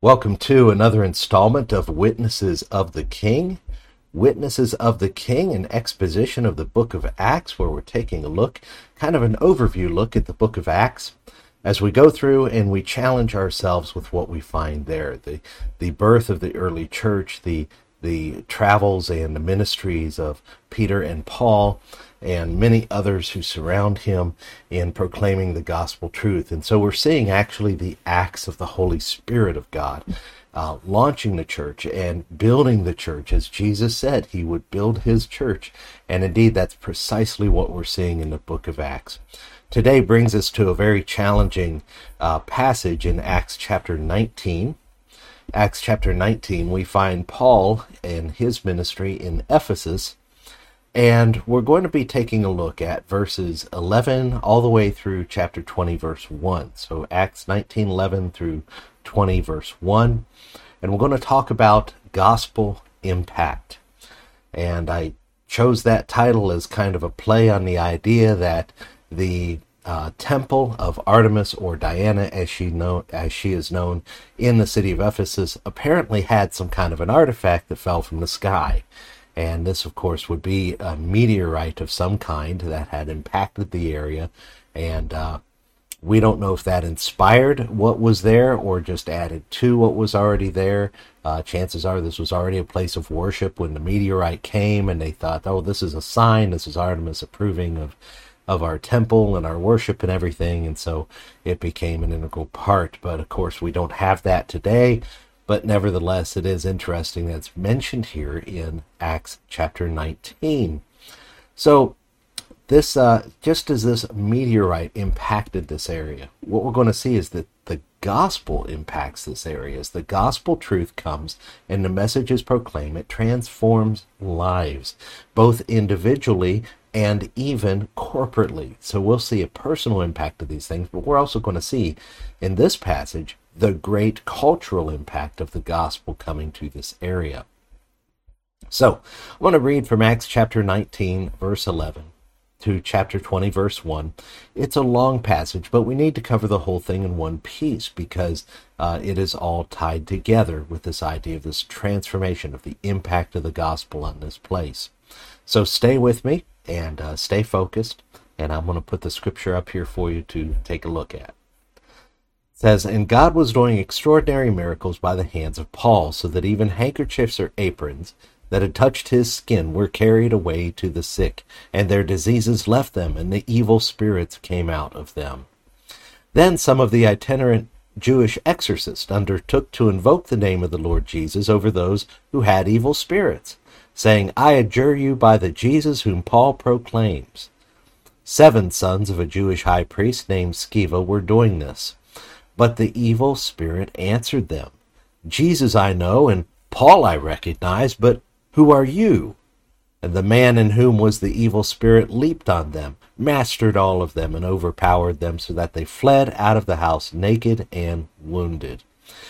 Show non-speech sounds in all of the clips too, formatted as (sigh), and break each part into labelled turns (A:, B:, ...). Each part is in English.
A: Welcome to another installment of Witnesses of the King. Witnesses of the King, an exposition of the book of Acts, where we're taking a look, kind of an overview look at the book of Acts as we go through and we challenge ourselves with what we find there. The, the birth of the early church, the, the travels and the ministries of Peter and Paul, and many others who surround him in proclaiming the gospel truth. And so we're seeing actually the acts of the Holy Spirit of God. Uh, launching the church and building the church as Jesus said he would build his church. And indeed, that's precisely what we're seeing in the book of Acts. Today brings us to a very challenging uh, passage in Acts chapter 19. Acts chapter 19, we find Paul and his ministry in Ephesus and we're going to be taking a look at verses 11 all the way through chapter 20, verse 1. So Acts 19, 11 through 20, verse 1. And we're going to talk about gospel impact. And I chose that title as kind of a play on the idea that the uh, temple of Artemis or Diana, as she know as she is known in the city of Ephesus, apparently had some kind of an artifact that fell from the sky. And this, of course, would be a meteorite of some kind that had impacted the area. And uh, we don't know if that inspired what was there or just added to what was already there. Uh, chances are this was already a place of worship when the meteorite came and they thought, oh, this is a sign. This is Artemis approving of, of our temple and our worship and everything. And so it became an integral part. But of course, we don't have that today but nevertheless, it is interesting that it's mentioned here in Acts chapter 19. So, this uh, just as this meteorite impacted this area, what we're going to see is that the gospel impacts this area. As the gospel truth comes and the message is proclaimed, it transforms lives, both individually and even corporately. So we'll see a personal impact of these things, but we're also going to see in this passage the great cultural impact of the gospel coming to this area. So, I want to read from Acts chapter 19, verse 11 to chapter 20, verse 1. It's a long passage, but we need to cover the whole thing in one piece because uh, it is all tied together with this idea of this transformation of the impact of the gospel on this place. So, stay with me and uh, stay focused, and I'm going to put the scripture up here for you to take a look at says, And God was doing extraordinary miracles by the hands of Paul, so that even handkerchiefs or aprons that had touched his skin were carried away to the sick, and their diseases left them, and the evil spirits came out of them. Then some of the itinerant Jewish exorcists undertook to invoke the name of the Lord Jesus over those who had evil spirits, saying, I adjure you by the Jesus whom Paul proclaims. Seven sons of a Jewish high priest named Sceva were doing this. But the evil spirit answered them, Jesus I know, and Paul I recognize, but who are you? And the man in whom was the evil spirit leaped on them, mastered all of them, and overpowered them, so that they fled out of the house naked and wounded.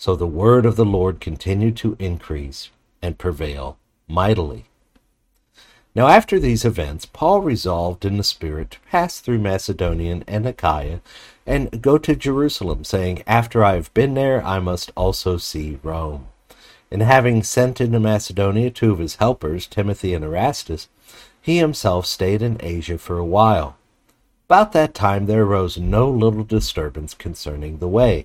A: So the word of the Lord continued to increase and prevail mightily. Now, after these events, Paul resolved in the Spirit to pass through Macedonia and Achaia and go to Jerusalem, saying, After I have been there, I must also see Rome. And having sent into Macedonia two of his helpers, Timothy and Erastus, he himself stayed in Asia for a while. About that time there arose no little disturbance concerning the way,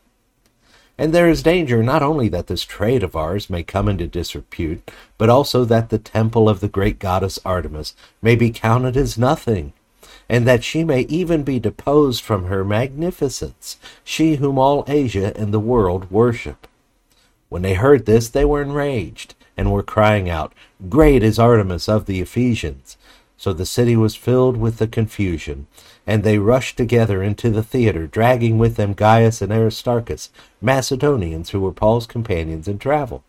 A: And there is danger not only that this trade of ours may come into disrepute, but also that the temple of the great goddess Artemis may be counted as nothing, and that she may even be deposed from her magnificence, she whom all Asia and the world worship. When they heard this, they were enraged, and were crying out, Great is Artemis of the Ephesians! So the city was filled with the confusion, and they rushed together into the theater, dragging with them Gaius and Aristarchus, Macedonians who were Paul's companions in travel.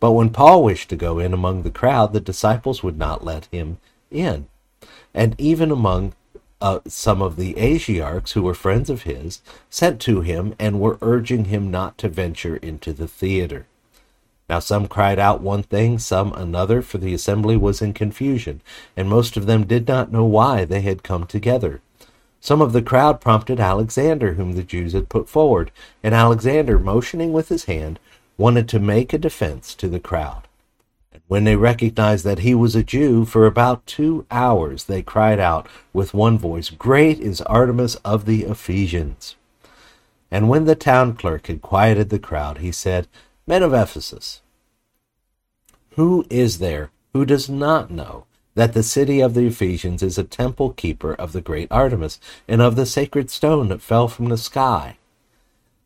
A: But when Paul wished to go in among the crowd, the disciples would not let him in. And even among uh, some of the Asiarchs, who were friends of his, sent to him and were urging him not to venture into the theater. Now some cried out one thing, some another, for the assembly was in confusion, and most of them did not know why they had come together. Some of the crowd prompted Alexander, whom the Jews had put forward, and Alexander, motioning with his hand, wanted to make a defense to the crowd. And when they recognized that he was a Jew, for about two hours they cried out with one voice, Great is Artemis of the Ephesians! And when the town clerk had quieted the crowd, he said, Men of Ephesus, who is there who does not know that the city of the Ephesians is a temple keeper of the great Artemis and of the sacred stone that fell from the sky?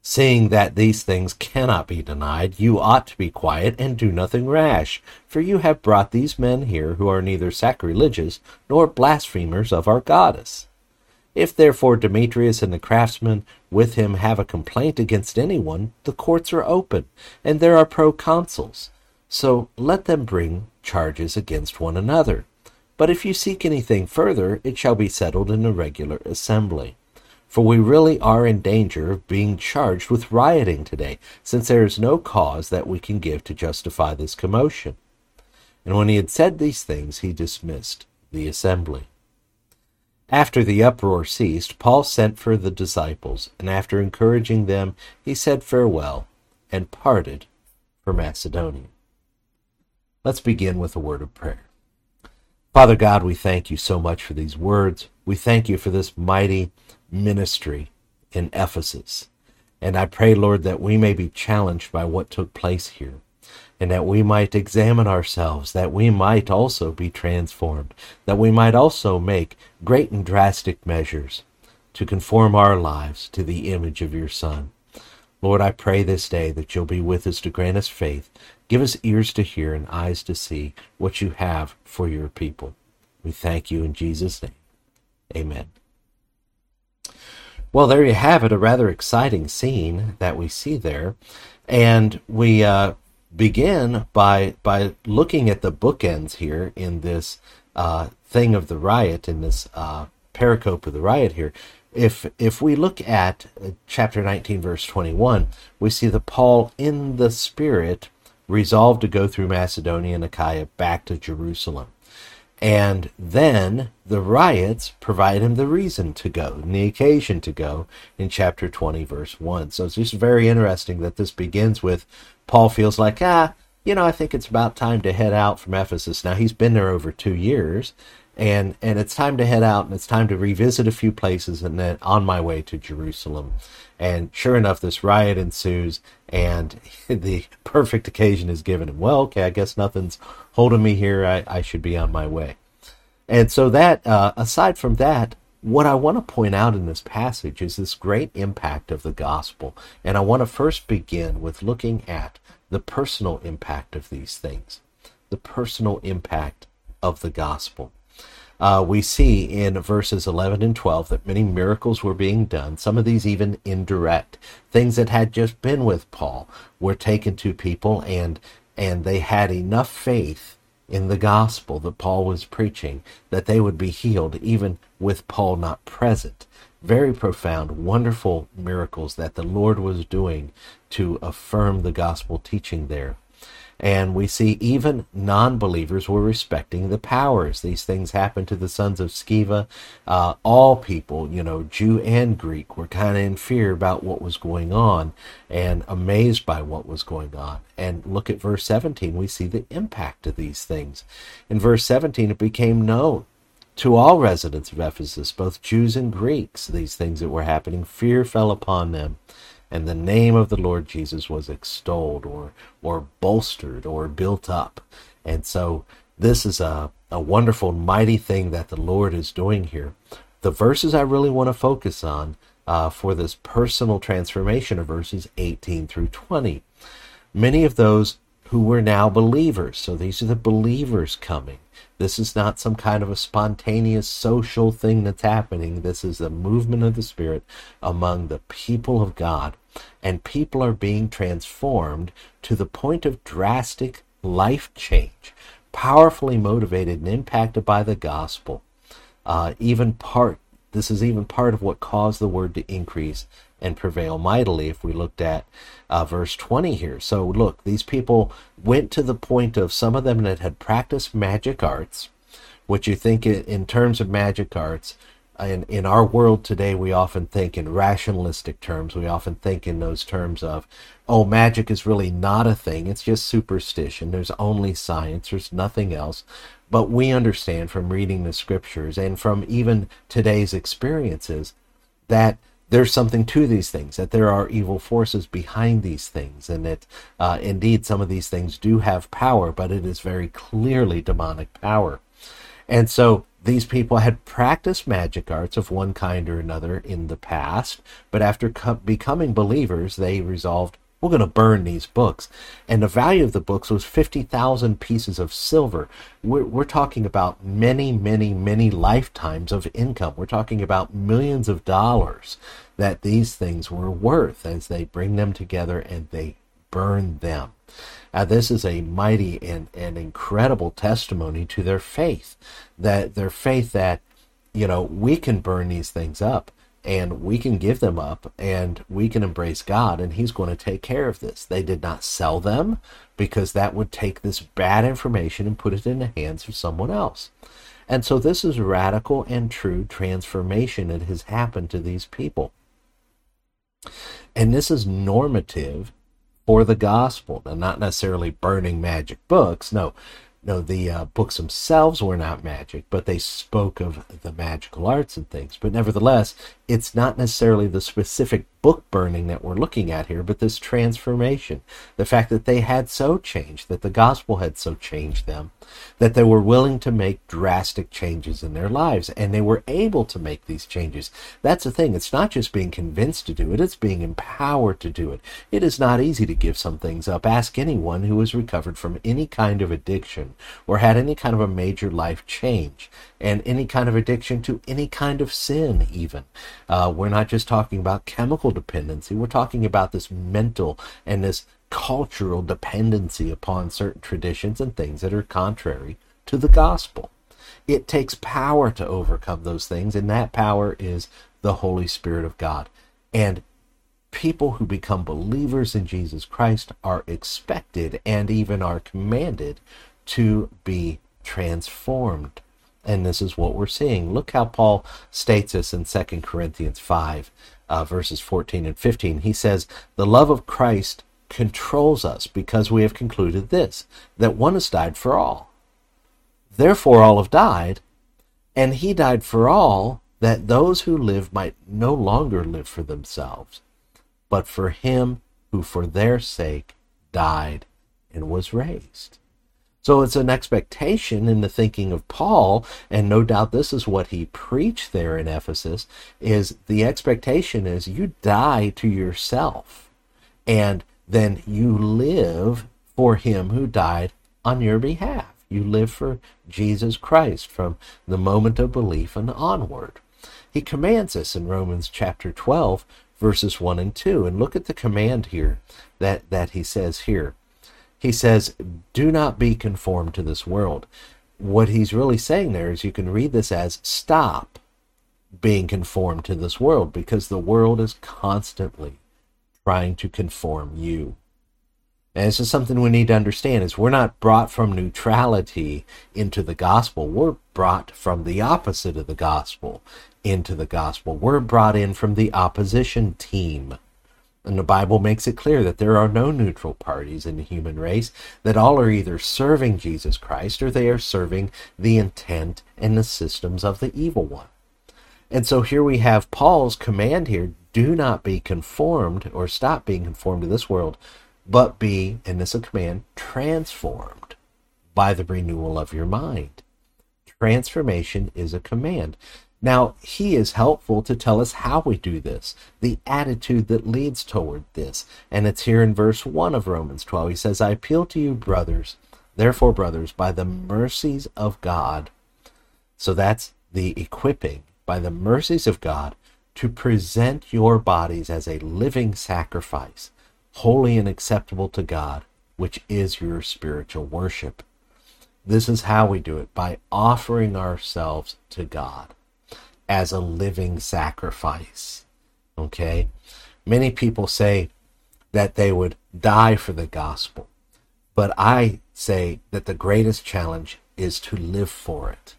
A: Seeing that these things cannot be denied, you ought to be quiet and do nothing rash, for you have brought these men here who are neither sacrilegious nor blasphemers of our goddess. If therefore Demetrius and the craftsmen with him have a complaint against anyone, the courts are open, and there are proconsuls. So let them bring charges against one another. But if you seek anything further, it shall be settled in a regular assembly. For we really are in danger of being charged with rioting today, since there is no cause that we can give to justify this commotion. And when he had said these things, he dismissed the assembly. After the uproar ceased, Paul sent for the disciples, and after encouraging them, he said farewell and parted for Macedonia. Let's begin with a word of prayer. Father God, we thank you so much for these words. We thank you for this mighty ministry in Ephesus. And I pray, Lord, that we may be challenged by what took place here and that we might examine ourselves, that we might also be transformed, that we might also make great and drastic measures to conform our lives to the image of your Son. Lord, I pray this day that you'll be with us to grant us faith. Give us ears to hear and eyes to see what you have for your people. We thank you in Jesus' name. Amen. Well, there you have it, a rather exciting scene that we see there. And we uh, begin by by looking at the bookends here in this uh, thing of the riot in this uh, pericope of the riot here. If if we look at uh, chapter 19 verse 21, we see that Paul in the spirit resolved to go through Macedonia and Achaia back to Jerusalem. And then the riots provide him the reason to go and the occasion to go in chapter 20, verse 1. So it's just very interesting that this begins with Paul feels like, ah, you know, I think it's about time to head out from Ephesus. Now he's been there over two years, and and it's time to head out, and it's time to revisit a few places, and then on my way to Jerusalem. And sure enough, this riot ensues, and (laughs) the perfect occasion is given him. Well, okay, I guess nothing's holding me here. I, I should be on my way. And so that, uh, aside from that, what I want to point out in this passage is this great impact of the gospel. And I want to first begin with looking at the personal impact of these things, the personal impact of the gospel. Uh, we see in verses 11 and 12 that many miracles were being done, some of these even indirect. Things that had just been with Paul were taken to people, and, and they had enough faith in the gospel that Paul was preaching that they would be healed even with Paul not present. Very profound, wonderful miracles that the Lord was doing to affirm the gospel teaching there. And we see even non believers were respecting the powers. These things happened to the sons of Sceva. Uh, all people, you know, Jew and Greek, were kind of in fear about what was going on and amazed by what was going on. And look at verse 17. We see the impact of these things. In verse 17, it became known to all residents of Ephesus, both Jews and Greeks, these things that were happening. Fear fell upon them and the name of the Lord Jesus was extolled or or bolstered or built up. And so this is a, a wonderful, mighty thing that the Lord is doing here. The verses I really want to focus on uh, for this personal transformation are verses 18 through 20. Many of those who were now believers, so these are the believers coming. This is not some kind of a spontaneous social thing that's happening. This is a movement of the Spirit among the people of God. And people are being transformed to the point of drastic life change, powerfully motivated and impacted by the gospel. Uh, even part, this is even part of what caused the word to increase and prevail mightily if we looked at uh, verse 20 here. So, look, these people went to the point of some of them that had practiced magic arts, which you think in terms of magic arts. In, in our world today, we often think in rationalistic terms. We often think in those terms of, oh, magic is really not a thing. It's just superstition. There's only science. There's nothing else. But we understand from reading the scriptures and from even today's experiences that there's something to these things, that there are evil forces behind these things, and that uh, indeed some of these things do have power, but it is very clearly demonic power. And so these people had practiced magic arts of one kind or another in the past, but after co- becoming believers, they resolved, we're going to burn these books. And the value of the books was 50,000 pieces of silver. We're, we're talking about many, many, many lifetimes of income. We're talking about millions of dollars that these things were worth as they bring them together and they burn them. Now, this is a mighty and, and incredible testimony to their faith. That their faith that, you know, we can burn these things up and we can give them up and we can embrace God and He's going to take care of this. They did not sell them because that would take this bad information and put it in the hands of someone else. And so this is radical and true transformation that has happened to these people. And this is normative for the gospel. Now, not necessarily burning magic books. No, no, the uh, books themselves were not magic, but they spoke of the magical arts and things. But nevertheless, it's not necessarily the specific book burning that we're looking at here, but this transformation. The fact that they had so changed, that the gospel had so changed them, that they were willing to make drastic changes in their lives, and they were able to make these changes. That's the thing. It's not just being convinced to do it, it's being empowered to do it. It is not easy to give some things up. Ask anyone who has recovered from any kind of addiction or had any kind of a major life change and any kind of addiction to any kind of sin, even. Uh, we're not just talking about chemical dependency, we're talking about this mental and this cultural dependency upon certain traditions and things that are contrary to the gospel. It takes power to overcome those things, and that power is the Holy Spirit of God. And people who become believers in Jesus Christ are expected and even are commanded to be transformed. And this is what we're seeing. Look how Paul states this in 2 Corinthians 5, uh, verses 14 and 15. He says, The love of Christ controls us because we have concluded this, that one has died for all. Therefore, all have died, and he died for all, that those who live might no longer live for themselves, but for him who for their sake died and was raised. So it's an expectation in the thinking of Paul, and no doubt this is what he preached there in Ephesus, is the expectation is you die to yourself. And then you live for him who died on your behalf. You live for Jesus Christ from the moment of belief and onward. He commands us in Romans chapter 12, verses 1 and 2. And look at the command here that, that he says here. He says, Do not be conformed to this world. What he's really saying there is you can read this as stop being conformed to this world because the world is constantly trying to conform you. And this is something we need to understand is we're not brought from neutrality into the gospel. We're brought from the opposite of the gospel into the gospel. We're brought in from the opposition team. And the Bible makes it clear that there are no neutral parties in the human race, that all are either serving Jesus Christ or they are serving the intent and the systems of the evil one. And so here we have Paul's command here do not be conformed or stop being conformed to this world, but be, and this is a command, transformed by the renewal of your mind. Transformation is a command. Now, he is helpful to tell us how we do this, the attitude that leads toward this. And it's here in verse 1 of Romans 12. He says, I appeal to you, brothers, therefore, brothers, by the mercies of God. So that's the equipping, by the mercies of God, to present your bodies as a living sacrifice, holy and acceptable to God, which is your spiritual worship. This is how we do it by offering ourselves to God as a living sacrifice. Okay? Many people say that they would die for the gospel, but I say that the greatest challenge is to live for it.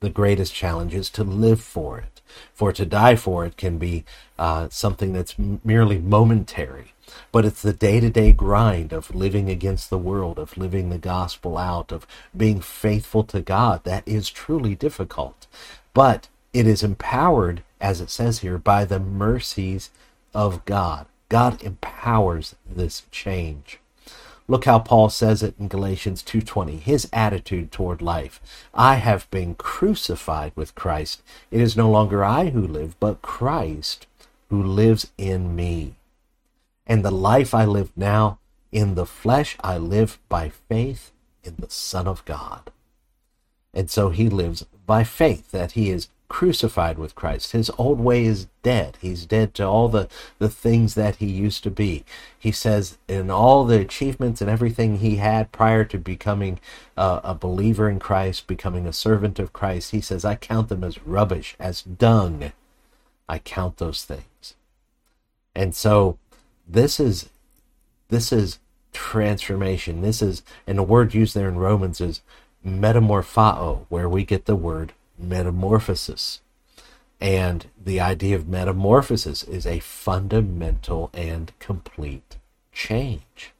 A: The greatest challenge is to live for it. For to die for it can be uh, something that's merely momentary, but it's the day to day grind of living against the world, of living the gospel out, of being faithful to God that is truly difficult. But it is empowered, as it says here, by the mercies of God. God empowers this change. Look how Paul says it in Galatians 2:20. His attitude toward life. I have been crucified with Christ. It is no longer I who live, but Christ who lives in me. And the life I live now in the flesh I live by faith in the Son of God. And so he lives by faith that he is crucified with Christ. His old way is dead. He's dead to all the, the things that he used to be. He says, in all the achievements and everything he had prior to becoming uh, a believer in Christ, becoming a servant of Christ, he says, I count them as rubbish, as dung. I count those things. And so this is this is transformation. This is and the word used there in Romans is metamorphao, where we get the word metamorphosis. And the idea of metamorphosis is a fundamental and complete change.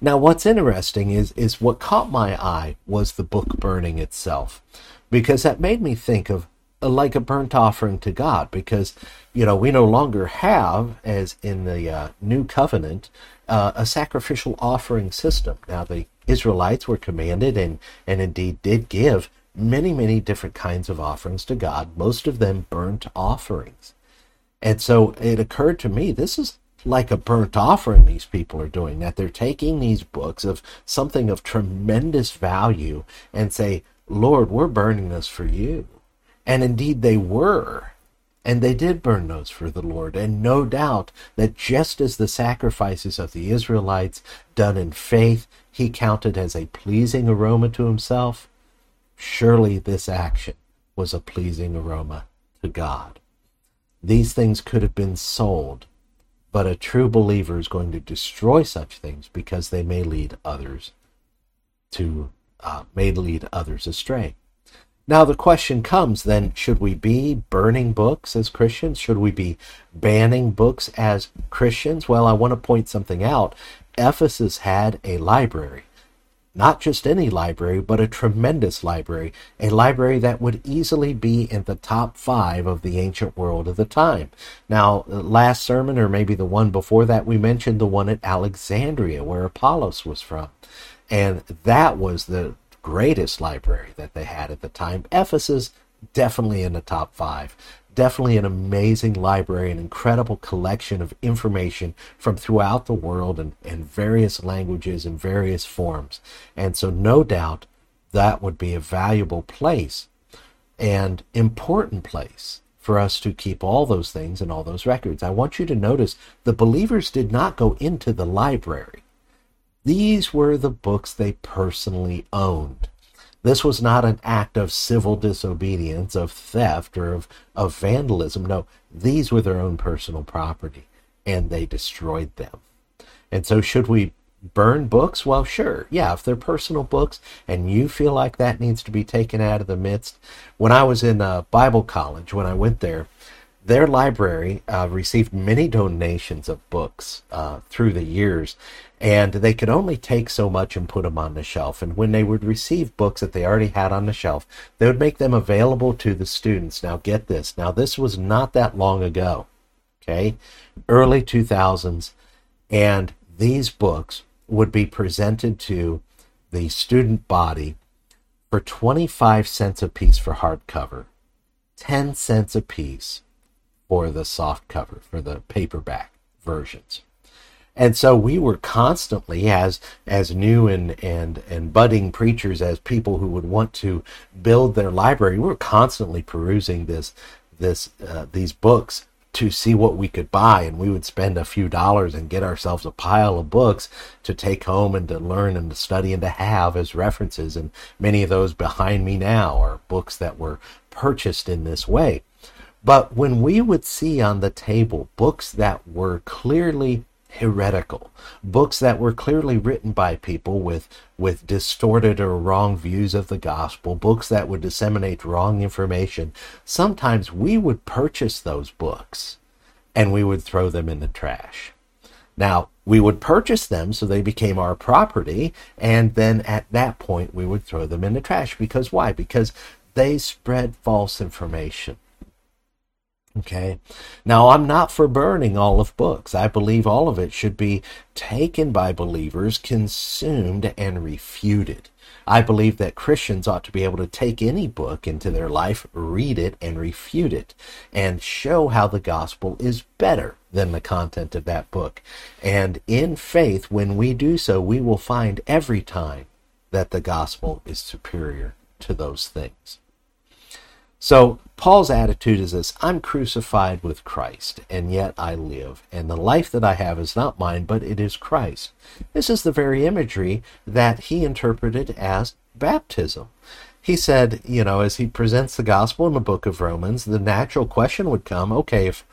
A: Now, what's interesting is, is what caught my eye was the book burning itself, because that made me think of uh, like a burnt offering to God, because, you know, we no longer have, as in the uh, New Covenant, uh, a sacrificial offering system. Now, the Israelites were commanded and, and indeed did give many, many different kinds of offerings to God, most of them burnt offerings. And so it occurred to me this is like a burnt offering these people are doing, that they're taking these books of something of tremendous value and say, Lord, we're burning this for you. And indeed they were. And they did burn those for the Lord. And no doubt that just as the sacrifices of the Israelites done in faith, he counted as a pleasing aroma to himself, Surely this action was a pleasing aroma to God. These things could have been sold, but a true believer is going to destroy such things because they may lead others to uh, may lead others astray. Now the question comes then should we be burning books as Christians? Should we be banning books as Christians? Well, I want to point something out. Ephesus had a library not just any library, but a tremendous library, a library that would easily be in the top five of the ancient world of the time. Now, uh, last sermon, or maybe the one before that, we mentioned the one at Alexandria, where Apollos was from. And that was the greatest library that they had at the time. Ephesus, definitely in the top five definitely an amazing library, an incredible collection of information from throughout the world and in various languages and various forms. And so, no doubt, that would be a valuable place and important place for us to keep all those things and all those records. I want you to notice the believers did not go into the library. These were the books they personally owned. This was not an act of civil disobedience, of theft, or of, of vandalism. No, these were their own personal property, and they destroyed them. And so, should we burn books? Well, sure. Yeah, if they're personal books and you feel like that needs to be taken out of the midst. When I was in uh, Bible college, when I went there, their library uh, received many donations of books uh, through the years, and they could only take so much and put them on the shelf. And when they would receive books that they already had on the shelf, they would make them available to the students. Now, get this. Now, this was not that long ago, okay? Early 2000s. And these books would be presented to the student body for 25 cents a piece for hardcover, 10 cents a piece for the soft cover, for the paperback versions. And so we were constantly, as as new and and and budding preachers, as people who would want to build their library, we were constantly perusing this this uh, these books to see what we could buy, and we would spend a few dollars and get ourselves a pile of books to take home and to learn and to study and to have as references. And many of those behind me now are books that were purchased in this way. But when we would see on the table books that were clearly heretical, books that were clearly written by people with, with distorted or wrong views of the gospel, books that would disseminate wrong information. Sometimes we would purchase those books and we would throw them in the trash. Now, we would purchase them so they became our property, and then at that point we would throw them in the trash. Because why? Because they spread false information. Okay. Now, I'm not for burning all of books. I believe all of it should be taken by believers, consumed, and refuted. I believe that Christians ought to be able to take any book into their life, read it, and refute it, and show how the gospel is better than the content of that book. And in faith, when we do so, we will find every time that the gospel is superior to those things. So Paul's attitude is this I'm crucified with Christ, and yet I live, and the life that I have is not mine, but it is Christ. This is the very imagery that he interpreted as baptism. He said, you know, as he presents the gospel in the book of Romans, the natural question would come okay, if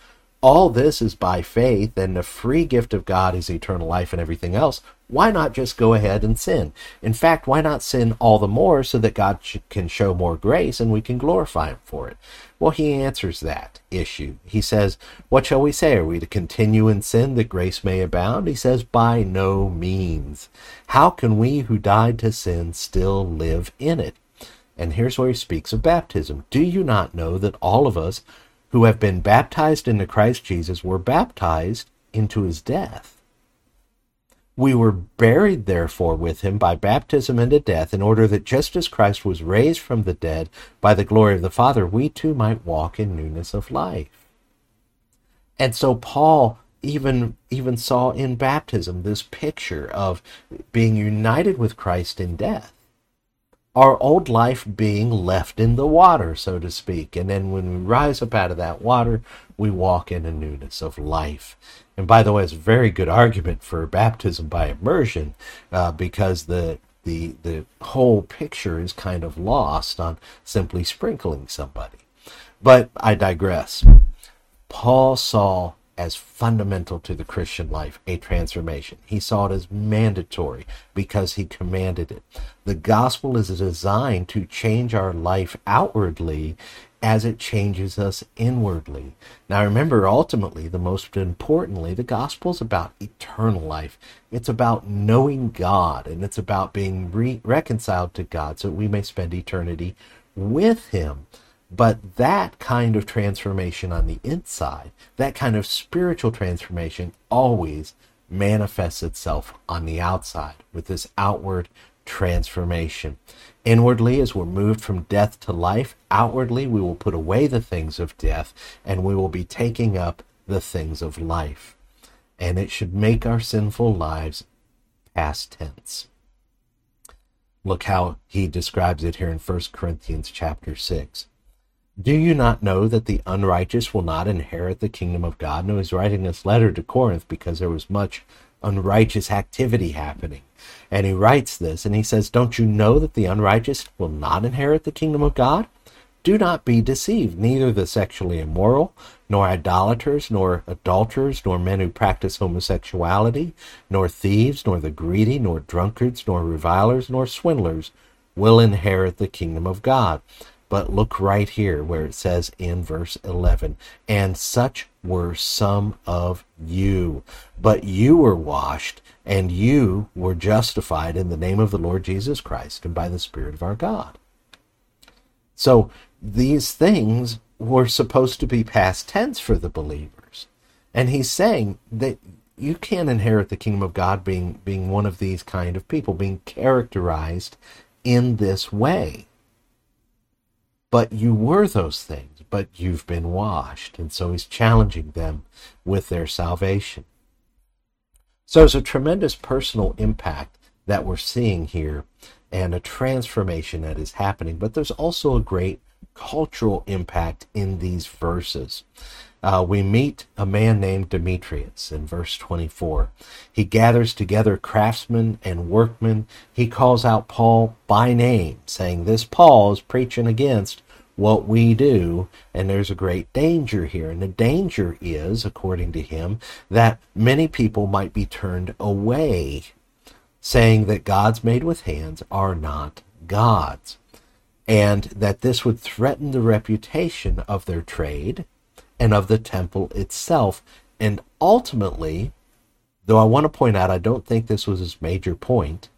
A: all this is by faith and the free gift of God is eternal life and everything else, why not just go ahead and sin? In fact, why not sin all the more so that God can show more grace and we can glorify Him for it? Well, He answers that issue. He says, What shall we say? Are we to continue in sin that grace may abound? He says, By no means. How can we who died to sin still live in it? And here's where he speaks of baptism. Do you not know that all of us who have been baptized into Christ Jesus were baptized into his death. We were buried, therefore, with him by baptism into death, in order that just as Christ was raised from the dead by the glory of the Father, we too might walk in newness of life. And so Paul even even saw in baptism this picture of being united with Christ in death our old life being left in the water, so to speak. And then when we rise up out of that water, we walk in a newness of life. And by the way, it's a very good argument for baptism by immersion uh, because the the the whole picture is kind of lost on simply sprinkling somebody. But I digress. Paul saw as fundamental to the Christian life, a transformation. He saw it as mandatory because he commanded it. The gospel is designed to change our life outwardly as it changes us inwardly. Now remember, ultimately, the most importantly, the gospel is about eternal life. It's about knowing God and it's about being re- reconciled to God so we may spend eternity with Him. But that kind of transformation on the inside, that kind of spiritual transformation, always manifests itself on the outside with this outward transformation. Inwardly, as we're moved from death to life, outwardly, we will put away the things of death and we will be taking up the things of life. And it should make our sinful lives past tense. Look how he describes it here in 1 Corinthians chapter 6. Do you not know that the unrighteous will not inherit the kingdom of God? No, he's writing this letter to Corinth because there was much unrighteous activity happening. And he writes this and he says, Don't you know that the unrighteous will not inherit the kingdom of God? Do not be deceived. Neither the sexually immoral, nor idolaters, nor adulterers, nor men who practice homosexuality, nor thieves, nor the greedy, nor drunkards, nor revilers, nor swindlers will inherit the kingdom of God. But look right here where it says in verse 11, and such were some of you. But you were washed, and you were justified in the name of the Lord Jesus Christ and by the Spirit of our God. So these things were supposed to be past tense for the believers. And he's saying that you can't inherit the kingdom of God being being one of these kind of people, being characterized in this way. But you were those things, but you've been washed. And so he's challenging them with their salvation. So it's a tremendous personal impact that we're seeing here and a transformation that is happening. But there's also a great cultural impact in these verses. Uh, we meet a man named Demetrius in verse 24. He gathers together craftsmen and workmen. He calls out Paul by name, saying, This Paul is preaching against what we do, and there's a great danger here. And the danger is, according to him, that many people might be turned away, saying that gods made with hands are not gods, and that this would threaten the reputation of their trade and of the temple itself. And ultimately, though I want to point out, I don't think this was his major point,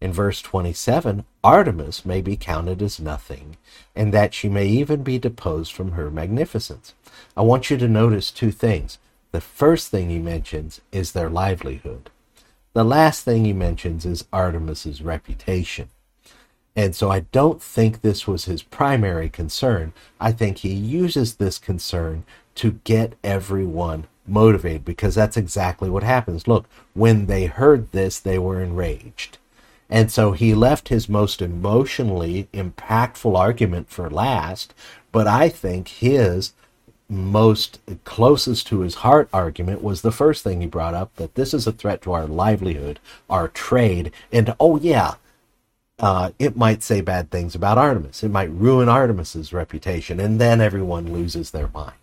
A: in verse 27, Artemis may be counted as nothing, and that she may even be deposed from her magnificence. I want you to notice two things. The first thing he mentions is their livelihood. The last thing he mentions is Artemis's reputation. And so I don't think this was his primary concern. I think he uses this concern to get everyone motivated because that's exactly what happens. Look, when they heard this, they were enraged. And so he left his most emotionally impactful argument for last, but I think his most closest to his heart argument was the first thing he brought up that this is a threat to our livelihood, our trade, and oh, yeah, uh, it might say bad things about Artemis. It might ruin Artemis's reputation, and then everyone loses their mind.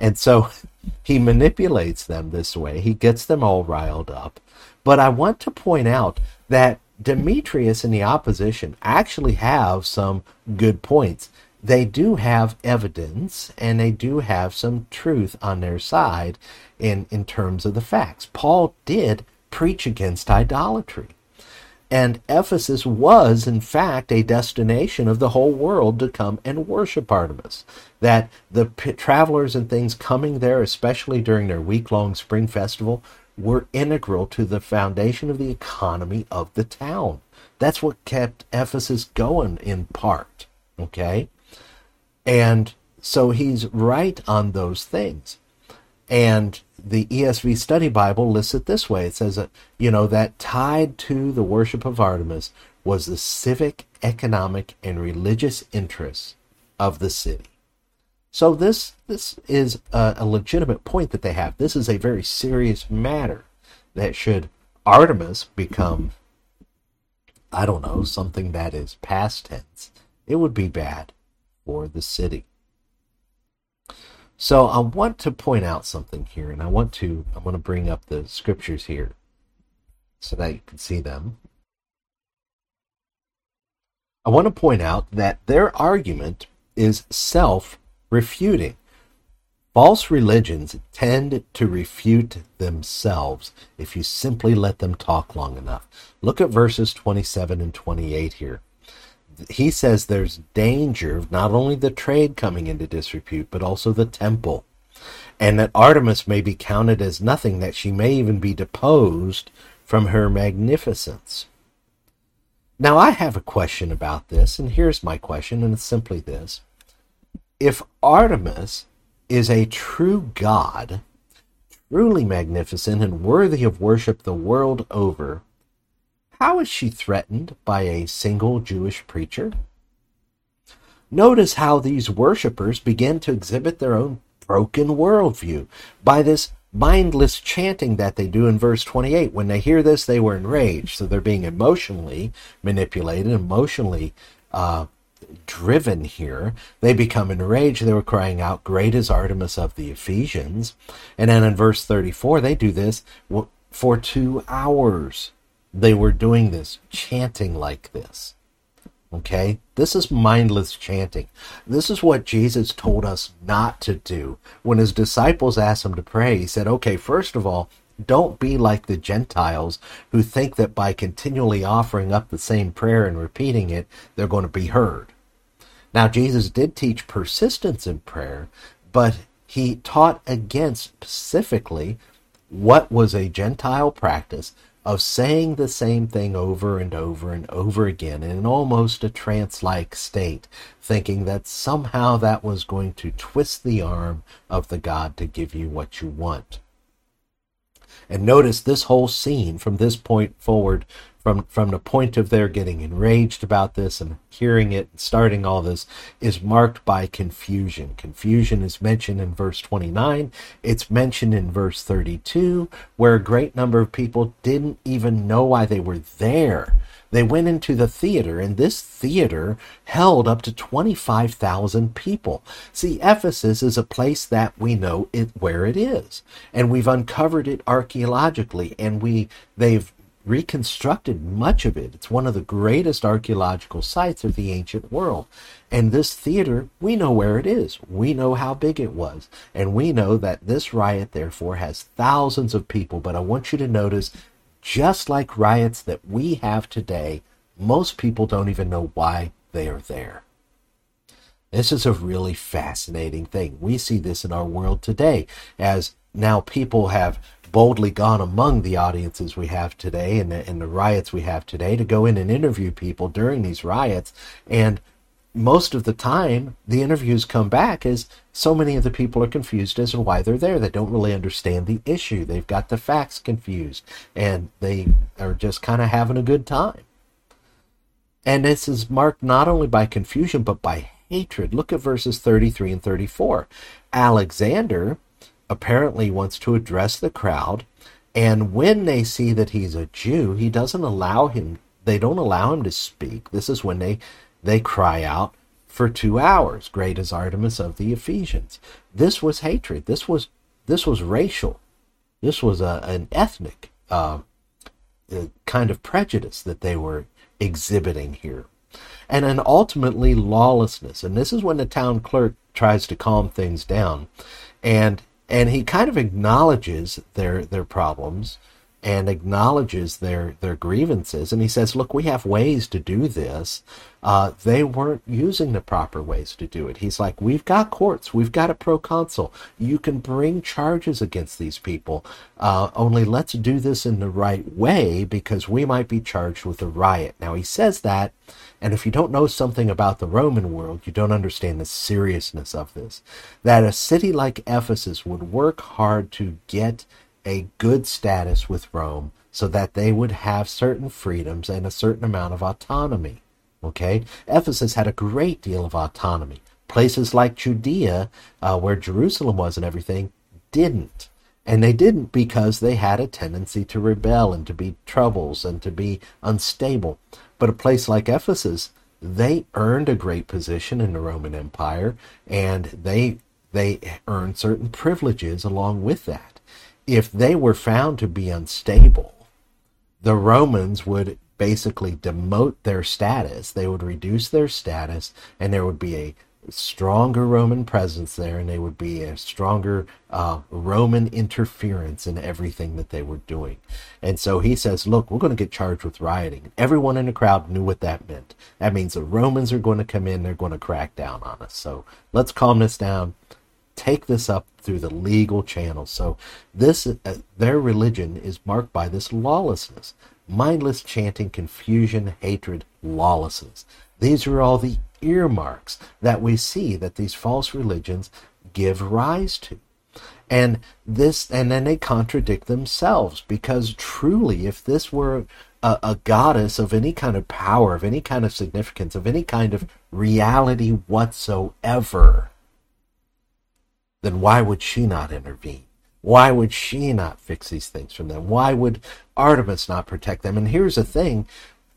A: And so (laughs) he manipulates them this way. He gets them all riled up. But I want to point out that Demetrius and the opposition actually have some good points. They do have evidence and they do have some truth on their side in, in terms of the facts. Paul did preach against idolatry. And Ephesus was, in fact, a destination of the whole world to come and worship Artemis. That the travelers and things coming there, especially during their week long spring festival, were integral to the foundation of the economy of the town. That's what kept Ephesus going in part. Okay? And so he's right on those things. And the ESV Study Bible lists it this way it says that, you know, that tied to the worship of Artemis was the civic, economic, and religious interests of the city. So this this is a, a, legitimate point that they have. This is a very serious matter that should Artemis become I don't know, something that is past tense, it would be bad for the city. So I want to point out something here, and I want to I want to bring up the scriptures here so that you can see them. I want to point out that their argument is self refuting. False religions tend to refute themselves if you simply let them talk long enough. Look at verses 27 and 28 here. He says there's danger of not only the trade coming into disrepute, but also the temple, and that Artemis may be counted as nothing, that she may even be deposed from her magnificence. Now, I have a question about this, and here's my question, and it's simply this if Artemis is a true god, truly magnificent and worthy of worship the world over, how is she threatened by a single Jewish preacher? Notice how these worshippers begin to exhibit their own broken worldview by this mindless chanting that they do in verse 28. When they hear this, they were enraged. So they're being emotionally manipulated, emotionally uh, driven here. They become enraged. They were crying out, Great is Artemis of the Ephesians. And then in verse 34, they do this for two hours. They were doing this, chanting like this. Okay? This is mindless chanting. This is what Jesus told us not to do. When his disciples asked him to pray, he said, okay, first of all, don't be like the Gentiles who think that by continually offering up the same prayer and repeating it, they're going to be heard. Now, Jesus did teach persistence in prayer, but he taught against specifically what was a Gentile practice of saying the same thing over and over and over again in almost a trance like state, thinking that somehow that was going to twist the arm of the God to give you what you want. And notice this whole scene from this point forward from from the point of their getting enraged about this and hearing it and starting all this is marked by confusion. Confusion is mentioned in verse 29 it's mentioned in verse 32 where a great number of people didn't even know why they were there. They went into the theater, and this theater held up to 25,000 people. See, Ephesus is a place that we know it, where it is, and we've uncovered it archaeologically, and we they've reconstructed much of it. It's one of the greatest archaeological sites of the ancient world. And this theater, we know where it is. We know how big it was. And we know that this riot, therefore, has thousands of people. But I want you to notice, just like riots that we have today, most people don't even know why they are there. This is a really fascinating thing. We see this in our world today as now people have boldly gone among the audiences we have today and the, and the riots we have today to go in and interview people during these riots. And most of the time, the interviews come back as so many of the people are confused as to why they're there. They don't really understand the issue. They've got the facts confused and they are just kind of having a good time. And this is marked not only by confusion, but by hatred. Look at verses 33 and 34. Alexander apparently wants to address the crowd. And when they see that he's a Jew, he doesn't allow him, they don't allow him to speak. This is when they, they cry out for two hours, great as Artemis of the Ephesians. This was hatred. This was, this was racial. This was a, an ethnic uh, kind of prejudice that they were exhibiting here. And then ultimately lawlessness. And this is when the town clerk tries to calm things down. And and he kind of acknowledges their their problems and acknowledges their their grievances. And he says look we have ways to do this. Uh, they weren't using the proper ways to do it. He's like we've got courts. We've got a proconsul. You can bring charges against these people. Uh, only let's do this in the right way because we might be charged with a riot. Now he says that and if you don't know something about the Roman world, you don't understand the seriousness of this. That a city like Ephesus would work hard to get a good status with Rome so that they would have certain freedoms and a certain amount of autonomy. Okay? Ephesus had a great deal of autonomy. Places like Judea, uh, where Jerusalem was and everything, didn't. And they didn't because they had a tendency to rebel and to be troubles and to be unstable. But a place like Ephesus, they earned a great position in the Roman Empire and they they earned certain privileges along with that. If they were found to be unstable, the Romans would basically demote their status. They would reduce their status and there would be a stronger Roman presence there, and they would be a stronger uh, Roman interference in everything that they were doing. And so he says, Look, we're going to get charged with rioting. Everyone in the crowd knew what that meant. That means the Romans are going to come in, they're going to crack down on us. So let's calm this down. Take this up through the legal channels. So this, uh, their religion is marked by this lawlessness, mindless chanting, confusion, hatred, lawlessness. These are all the earmarks that we see that these false religions give rise to. And this, and then they contradict themselves because truly, if this were a, a, goddess of any kind of power, of any kind of significance, of any kind of reality whatsoever, then why would she not intervene? Why would she not fix these things from them? Why would Artemis not protect them? And here's the thing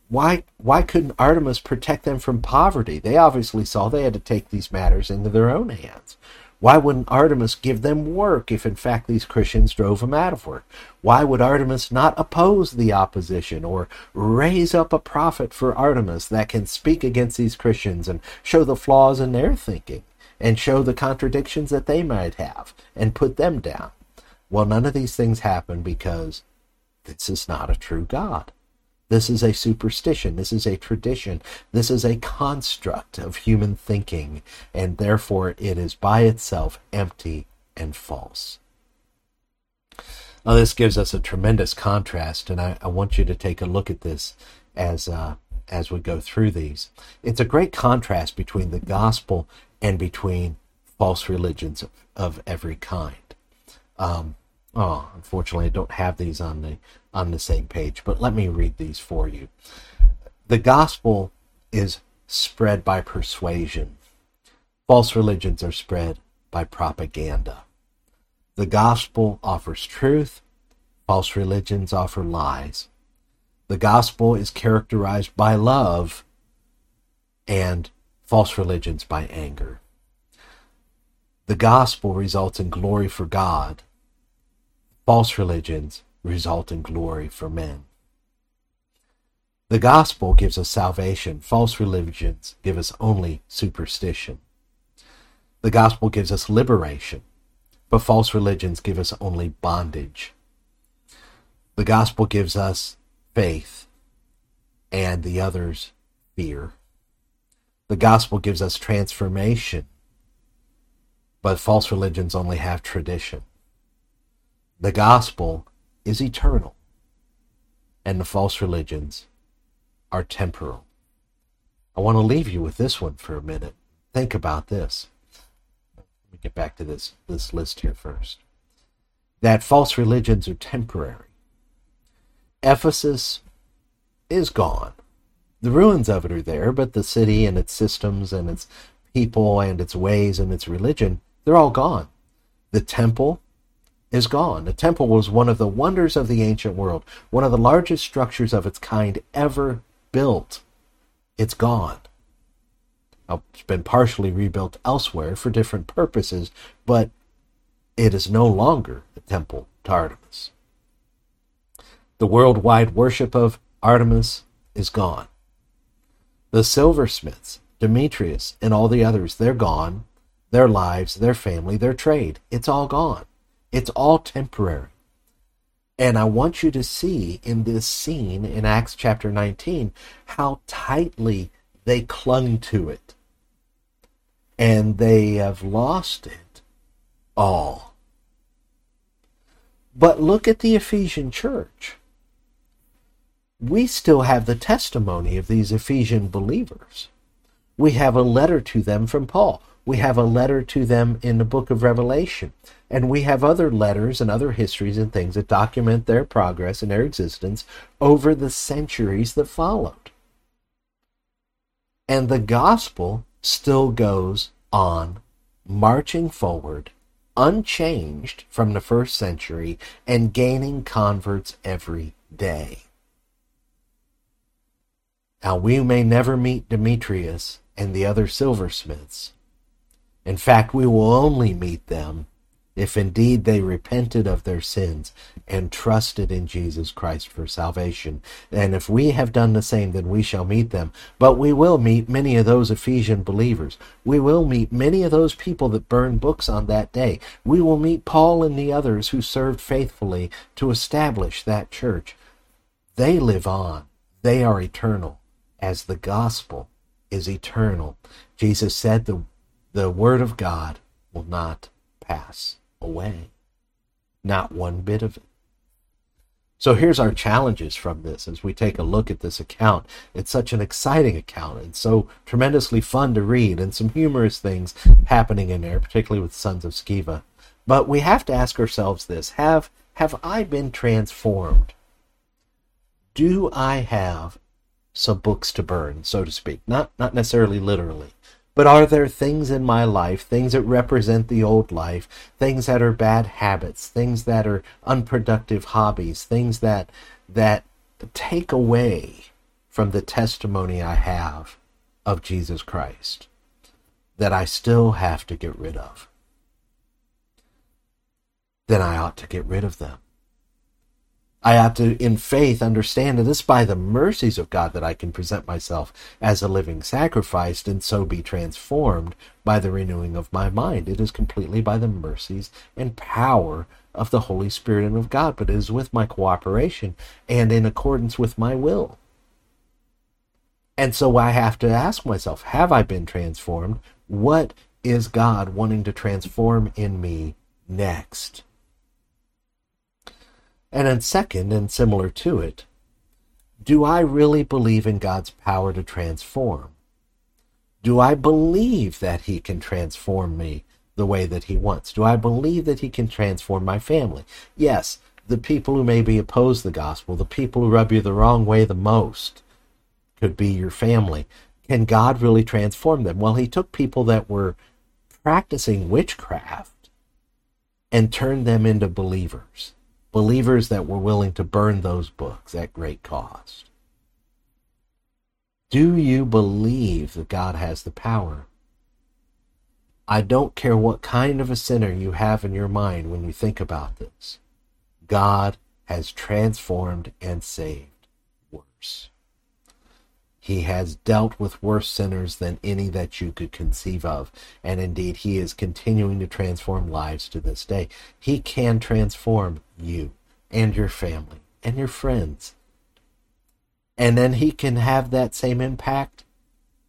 A: why why couldn't Artemis protect them from poverty? They obviously saw they had to take these matters into their own hands. Why wouldn't Artemis give them work if, in fact, these Christians drove them out of work? Why would Artemis not oppose the opposition or raise up a prophet for Artemis that can speak against these Christians and show the flaws in their thinking and show the contradictions that they might have and put them down? Well, none of these things happen because this is not a true God. This is a superstition. This is a tradition. This is a construct of human thinking, and therefore it is by itself empty and false. Now, this gives us a tremendous contrast, and I, I want you to take a look at this as uh, as we go through these. It's a great contrast between the gospel and between false religions of, of every kind. Um, oh, unfortunately, I don't have these on the on the same page, but let me read these for you. The gospel is spread by persuasion. False religions are spread by propaganda. The gospel offers truth. False religions offer lies. The gospel is characterized by love and false religions by anger. The gospel results in glory for God. False religions result in glory for men. The gospel gives us salvation. False religions give us only superstition. The gospel gives us liberation, but false religions give us only bondage. The gospel gives us faith, and the others fear. The gospel gives us transformation, but false religions only have tradition. The gospel is eternal, and the false religions are temporal. I want to leave you with this one for a minute. Think about this. Let me get back to this, this list here first. That false religions are temporary. Ephesus is gone. The ruins of it are there, but the city and its systems and its people and its ways and its religion, they're all gone. The temple is gone. The temple was one of the wonders of the ancient world, one of the largest structures of its kind ever built. It's gone. It's been partially rebuilt elsewhere for different purposes, but it is no longer the temple to Artemis. The worldwide worship of Artemis is gone. The silversmiths, Demetrius, and all the others, they're gone. Their lives, their family, their trade, it's all gone. It's all temporary. And I want you to see in this scene in Acts chapter 19 how tightly they clung to it. And they have lost it all. But look at the Ephesian church. We still have the testimony of these Ephesian believers. We have a letter to them from Paul. We have a letter to them in the book of Revelation. And we have other letters and other histories and things that document their progress and their existence over the centuries that followed. And the gospel still goes on, marching forward, unchanged from the first century, and gaining converts every day. Now, we may never meet Demetrius and the other silversmiths, in fact, we will only meet them if indeed they repented of their sins and trusted in Jesus Christ for salvation. And if we have done the same, then we shall meet them. But we will meet many of those Ephesian believers. We will meet many of those people that burned books on that day. We will meet Paul and the others who served faithfully to establish that church. They live on. They are eternal, as the gospel is eternal. Jesus said the the Word of God will not pass away. Not one bit of it. So here's our challenges from this as we take a look at this account. It's such an exciting account and so tremendously fun to read, and some humorous things happening in there, particularly with Sons of Sceva. But we have to ask ourselves this have have I been transformed? Do I have some books to burn, so to speak? Not not necessarily literally, but are there things in my life, things that represent the old life, things that are bad habits, things that are unproductive hobbies, things that that take away from the testimony I have of Jesus Christ that I still have to get rid of? then I ought to get rid of them. I have to, in faith, understand that it's by the mercies of God that I can present myself as a living sacrifice and so be transformed by the renewing of my mind. It is completely by the mercies and power of the Holy Spirit and of God, but it is with my cooperation and in accordance with my will. And so I have to ask myself, have I been transformed? What is God wanting to transform in me next? And then, second, and similar to it, do I really believe in God's power to transform? Do I believe that He can transform me the way that He wants? Do I believe that He can transform my family? Yes, the people who maybe oppose the gospel, the people who rub you the wrong way the most, could be your family. Can God really transform them? Well, He took people that were practicing witchcraft and turned them into believers believers that were willing to burn those books at great cost. Do you believe that God has the power? I don't care what kind of a sinner you have in your mind when you think about this. God has transformed and saved worse. He has dealt with worse sinners than any that you could conceive of. And indeed, He is continuing to transform lives to this day. He can transform you and your family and your friends. And then He can have that same impact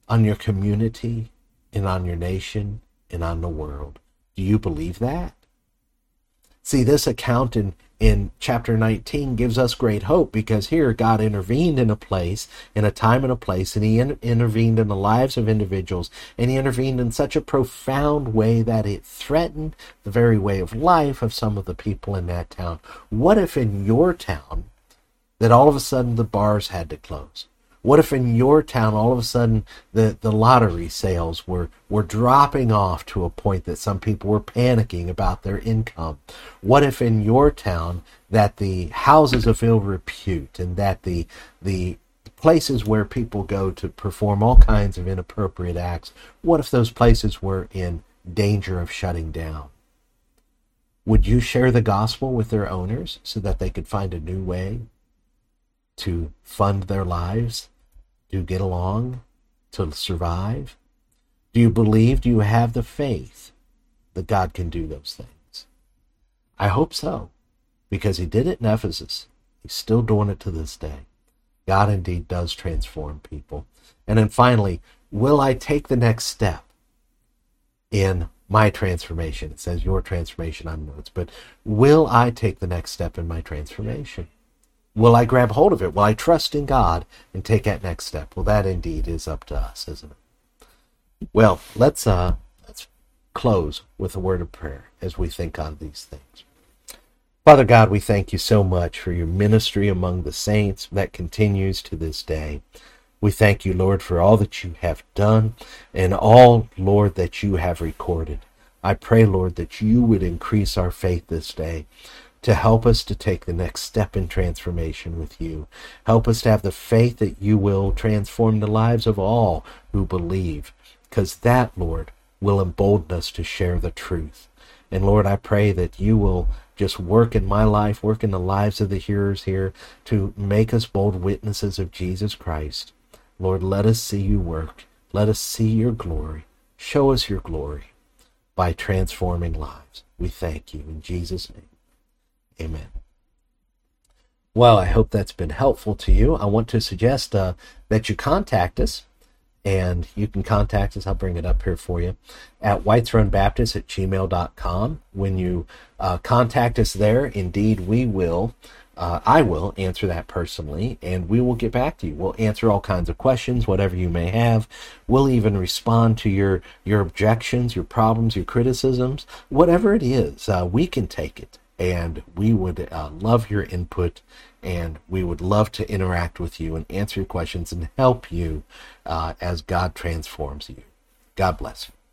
A: on your community and on your nation and on the world. Do you believe that? See, this account in in chapter 19 gives us great hope because here God intervened in a place, in a time and a place, and He in- intervened in the lives of individuals, and He intervened in such a profound way that it threatened the very way of life of some of the people in that town. What if in your town that all of a sudden the bars had to close? What if in your town all of a sudden the, the lottery sales were, were dropping off to a point that some people were panicking about their income? What if in your town that the houses of ill repute and that the the places where people go to perform all kinds of inappropriate acts, what if those places were in danger of shutting down? Would you share the gospel with their owners so that they could find a new way to fund their lives? To get along, to survive? Do you believe, do you have the faith that God can do those things? I hope so, because He did it in Ephesus. He's still doing it to this day. God indeed does transform people. And then finally, will I take the next step in my transformation? It says your transformation on notes, but will I take the next step in my transformation? Will I grab hold of it? Will I trust in God and take that next step? Well, that indeed is up to us, isn't it? Well, let's uh, let's close with a word of prayer as we think on these things. Father God, we thank you so much for your ministry among the saints that continues to this day. We thank you, Lord, for all that you have done and all, Lord, that you have recorded. I pray, Lord, that you would increase our faith this day to help us to take the next step in transformation with you. Help us to have the faith that you will transform the lives of all who believe, because that, Lord, will embolden us to share the truth. And Lord, I pray that you will just work in my life, work in the lives of the hearers here to make us bold witnesses of Jesus Christ. Lord, let us see you work. Let us see your glory. Show us your glory by transforming lives. We thank you in Jesus' name. Amen. Well, I hope that's been helpful to you. I want to suggest uh, that you contact us, and you can contact us. I'll bring it up here for you at whitesrunbaptist at gmail.com. When you uh, contact us there, indeed, we will. Uh, I will answer that personally, and we will get back to you. We'll answer all kinds of questions, whatever you may have. We'll even respond to your your objections, your problems, your criticisms, whatever it is. Uh, we can take it and we would uh, love your input and we would love to interact with you and answer your questions and help you uh, as God transforms you. God bless you.